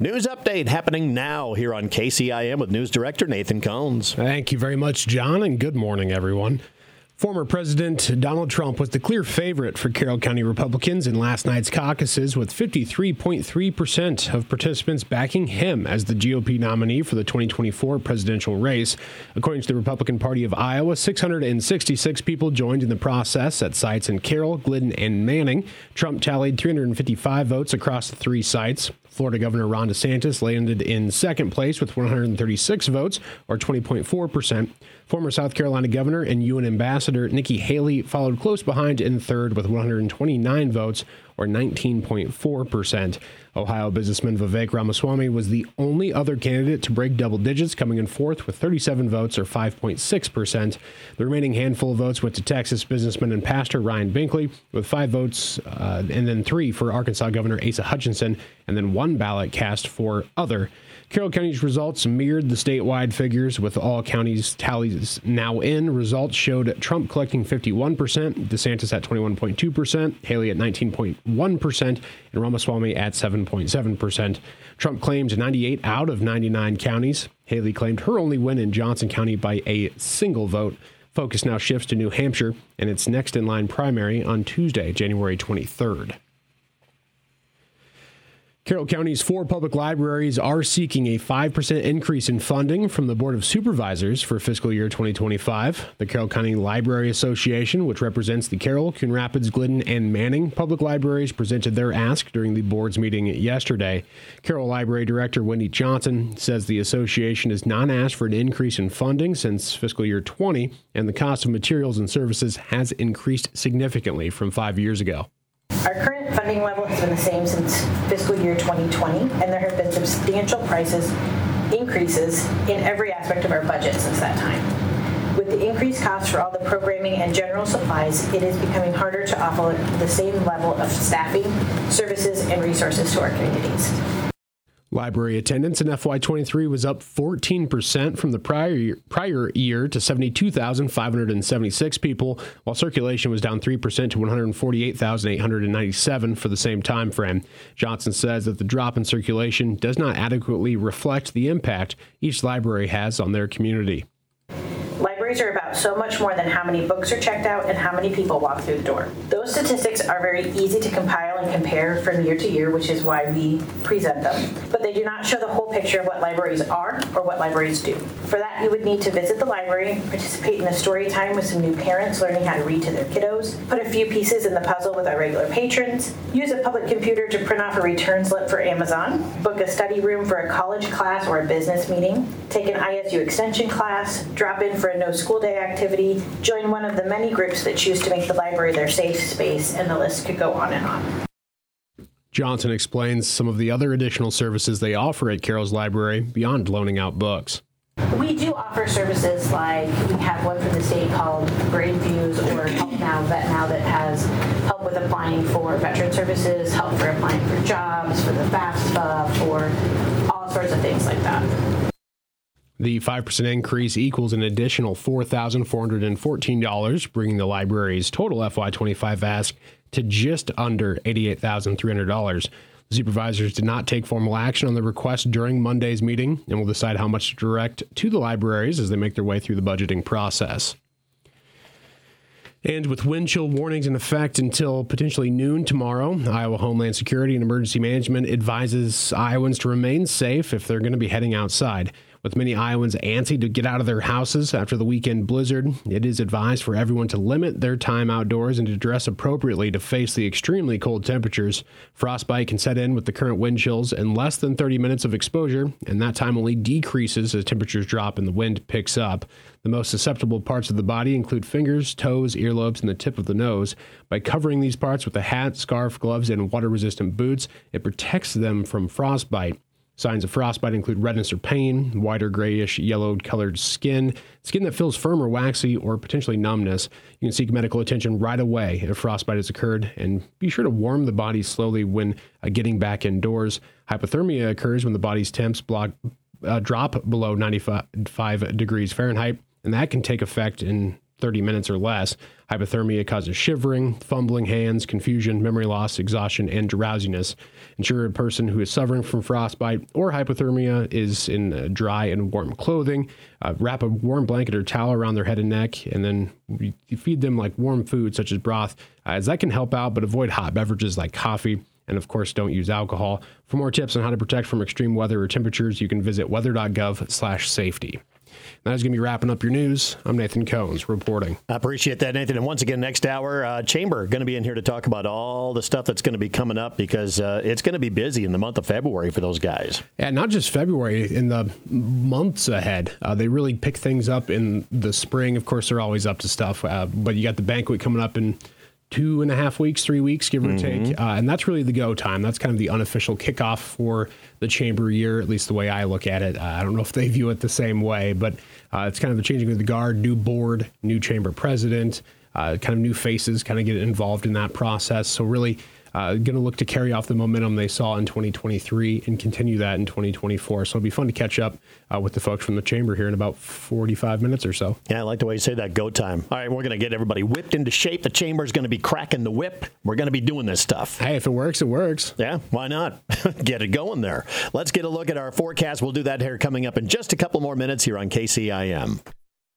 News update happening now here on KCIM with News Director Nathan Cones. Thank you very much, John, and good morning, everyone. Former President Donald Trump was the clear favorite for Carroll County Republicans in last night's caucuses, with 53.3% of participants backing him as the GOP nominee for the 2024 presidential race. According to the Republican Party of Iowa, 666 people joined in the process at sites in Carroll, Glidden, and Manning. Trump tallied 355 votes across the three sites. Florida Governor Ron DeSantis landed in second place with 136 votes, or 20.4%. Former South Carolina Governor and UN Ambassador Nikki Haley followed close behind in third with 129 votes, or 19.4%. Ohio businessman Vivek Ramaswamy was the only other candidate to break double digits, coming in fourth with 37 votes, or 5.6%. The remaining handful of votes went to Texas businessman and pastor Ryan Binkley, with five votes, uh, and then three for Arkansas Governor Asa Hutchinson, and then one ballot cast for other. Carroll County's results mirrored the statewide figures, with all counties' tallies now in. Results showed Trump collecting 51%, DeSantis at 21.2%, Haley at 19.1%, and Ramaswamy at 7.7%. Trump claimed 98 out of 99 counties. Haley claimed her only win in Johnson County by a single vote. Focus now shifts to New Hampshire and its next in line primary on Tuesday, January 23rd. Carroll County's four public libraries are seeking a 5% increase in funding from the Board of Supervisors for fiscal year 2025. The Carroll County Library Association, which represents the Carroll, Coon Rapids, Glidden, and Manning public libraries, presented their ask during the board's meeting yesterday. Carroll Library Director Wendy Johnson says the association has not asked for an increase in funding since fiscal year 20, and the cost of materials and services has increased significantly from five years ago. Our current funding level has been the same since fiscal year 2020, and there have been substantial prices increases in every aspect of our budget since that time. With the increased costs for all the programming and general supplies, it is becoming harder to offer the same level of staffing, services, and resources to our communities. Library attendance in FY23 was up 14% from the prior year, prior year to 72,576 people, while circulation was down 3% to 148,897 for the same time frame. Johnson says that the drop in circulation does not adequately reflect the impact each library has on their community. Libraries are about so much more than how many books are checked out and how many people walk through the door. Those statistics are very easy to compile and compare from year to year, which is why we present them. But they do not show the whole picture of what libraries are or what libraries do. For that, you would need to visit the library, participate in a story time with some new parents learning how to read to their kiddos, put a few pieces in the puzzle with our regular patrons, use a public computer to print off a return slip for Amazon, book a study room for a college class or a business meeting, take an ISU extension class, drop in for a no school day activity, join one of the many groups that choose to make the library their safe space, and the list could go on and on. Johnson explains some of the other additional services they offer at Carroll's Library beyond loaning out books. We do offer services like we have one from the state called Brainfuse or Help Now, Vet Now, that has help with applying for veteran services, help for applying for jobs, for the FAFSA, for all sorts of things like that. The 5% increase equals an additional $4,414, bringing the library's total FY25 ask to just under $88,300. The supervisors did not take formal action on the request during Monday's meeting and will decide how much to direct to the libraries as they make their way through the budgeting process. And with wind chill warnings in effect until potentially noon tomorrow, Iowa Homeland Security and Emergency Management advises Iowans to remain safe if they're going to be heading outside. With many Iowans antsy to get out of their houses after the weekend blizzard, it is advised for everyone to limit their time outdoors and to dress appropriately to face the extremely cold temperatures. Frostbite can set in with the current wind chills in less than 30 minutes of exposure, and that time only decreases as temperatures drop and the wind picks up. The most susceptible parts of the body include fingers, toes, earlobes, and the tip of the nose. By covering these parts with a hat, scarf, gloves, and water resistant boots, it protects them from frostbite. Signs of frostbite include redness or pain, whiter grayish yellowed colored skin, skin that feels firm or waxy, or potentially numbness. You can seek medical attention right away if frostbite has occurred, and be sure to warm the body slowly when uh, getting back indoors. Hypothermia occurs when the body's temps block, uh, drop below 95 degrees Fahrenheit, and that can take effect in 30 minutes or less. Hypothermia causes shivering, fumbling hands, confusion, memory loss, exhaustion, and drowsiness. Ensure a person who is suffering from frostbite or hypothermia is in uh, dry and warm clothing. Uh, wrap a warm blanket or towel around their head and neck, and then feed them like warm food such as broth, uh, as that can help out, but avoid hot beverages like coffee. And of course, don't use alcohol. For more tips on how to protect from extreme weather or temperatures, you can visit weather.gov/safety. That is going to be wrapping up your news. I'm Nathan Cohns reporting. I appreciate that, Nathan. And once again, next hour, uh, Chamber going to be in here to talk about all the stuff that's going to be coming up because uh, it's going to be busy in the month of February for those guys. Yeah, not just February, in the months ahead. Uh, they really pick things up in the spring. Of course, they're always up to stuff, uh, but you got the banquet coming up in two and a half weeks, three weeks, give or mm-hmm. take. Uh, and that's really the go time. That's kind of the unofficial kickoff for the chamber year, at least the way I look at it. Uh, I don't know if they view it the same way, but uh, it's kind of the changing of the guard, new board, new chamber president, uh, kind of new faces kind of get involved in that process. So, really, uh, going to look to carry off the momentum they saw in 2023 and continue that in 2024. So it'll be fun to catch up uh, with the folks from the chamber here in about 45 minutes or so. Yeah, I like the way you say that. Go time. All right, we're going to get everybody whipped into shape. The chamber is going to be cracking the whip. We're going to be doing this stuff. Hey, if it works, it works. Yeah, why not? get it going there. Let's get a look at our forecast. We'll do that here coming up in just a couple more minutes here on KCIM.